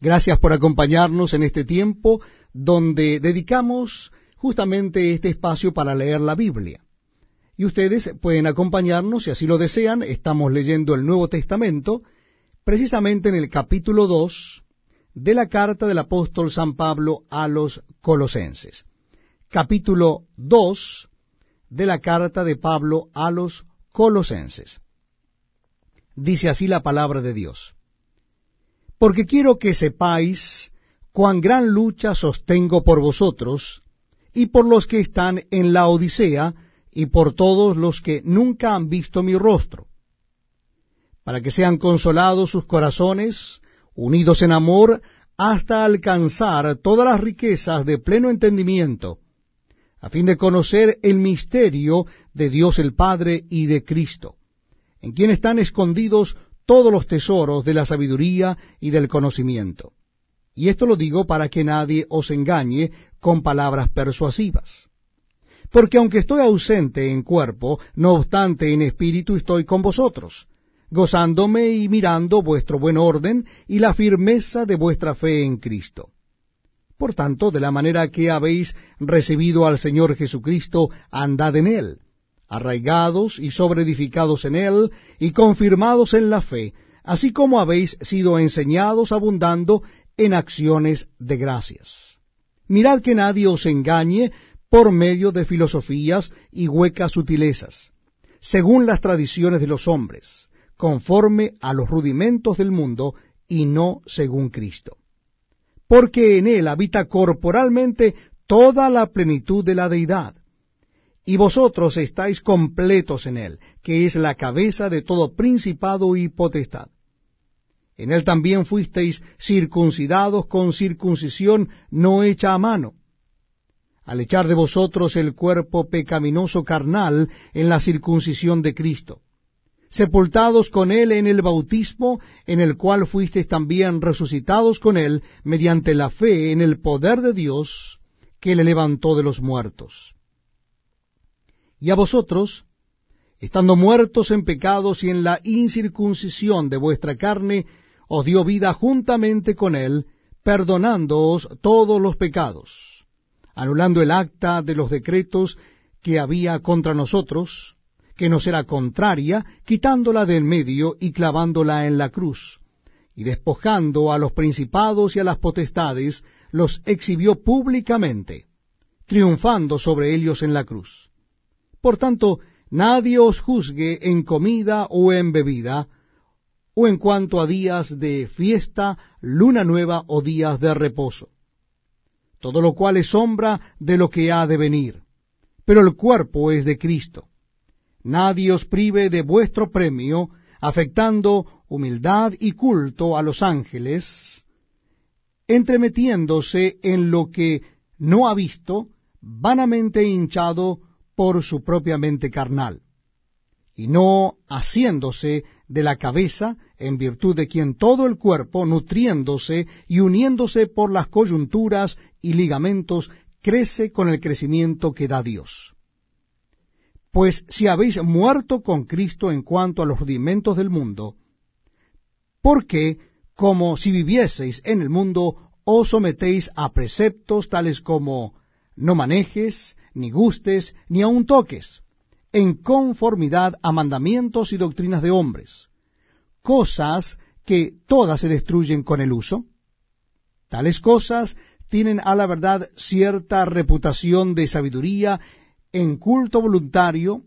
Gracias por acompañarnos en este tiempo donde dedicamos justamente este espacio para leer la Biblia. Y ustedes pueden acompañarnos, si así lo desean, estamos leyendo el Nuevo Testamento, precisamente en el capítulo 2 de la carta del apóstol San Pablo a los colosenses. Capítulo 2 de la carta de Pablo a los colosenses. Dice así la palabra de Dios. Porque quiero que sepáis cuán gran lucha sostengo por vosotros, y por los que están en la Odisea, y por todos los que nunca han visto mi rostro, para que sean consolados sus corazones, unidos en amor, hasta alcanzar todas las riquezas de pleno entendimiento, a fin de conocer el misterio de Dios el Padre y de Cristo, en quien están escondidos todos los tesoros de la sabiduría y del conocimiento. Y esto lo digo para que nadie os engañe con palabras persuasivas. Porque aunque estoy ausente en cuerpo, no obstante en espíritu estoy con vosotros, gozándome y mirando vuestro buen orden y la firmeza de vuestra fe en Cristo. Por tanto, de la manera que habéis recibido al Señor Jesucristo, andad en él arraigados y sobreedificados en él, y confirmados en la fe, así como habéis sido enseñados abundando en acciones de gracias. Mirad que nadie os engañe por medio de filosofías y huecas sutilezas, según las tradiciones de los hombres, conforme a los rudimentos del mundo, y no según Cristo. Porque en él habita corporalmente toda la plenitud de la deidad y vosotros estáis completos en él, que es la cabeza de todo principado y potestad. En él también fuisteis circuncidados con circuncisión no hecha a mano, al echar de vosotros el cuerpo pecaminoso carnal en la circuncisión de Cristo, sepultados con él en el bautismo, en el cual fuisteis también resucitados con él mediante la fe en el poder de Dios que le levantó de los muertos y a vosotros, estando muertos en pecados y en la incircuncisión de vuestra carne, os dio vida juntamente con él, perdonándoos todos los pecados, anulando el acta de los decretos que había contra nosotros, que nos era contraria, quitándola del medio y clavándola en la cruz, y despojando a los principados y a las potestades, los exhibió públicamente, triunfando sobre ellos en la cruz por tanto, nadie os juzgue en comida o en bebida, o en cuanto a días de fiesta, luna nueva o días de reposo. Todo lo cual es sombra de lo que ha de venir, pero el cuerpo es de Cristo. Nadie os prive de vuestro premio, afectando humildad y culto a los ángeles, entremetiéndose en lo que no ha visto, vanamente hinchado por su propia mente carnal, y no haciéndose de la cabeza, en virtud de quien todo el cuerpo, nutriéndose y uniéndose por las coyunturas y ligamentos, crece con el crecimiento que da Dios. Pues si habéis muerto con Cristo en cuanto a los rudimentos del mundo, ¿por qué, como si vivieseis en el mundo, os sometéis a preceptos tales como no manejes, ni gustes, ni aun toques, en conformidad a mandamientos y doctrinas de hombres, cosas que todas se destruyen con el uso. Tales cosas tienen a la verdad cierta reputación de sabiduría en culto voluntario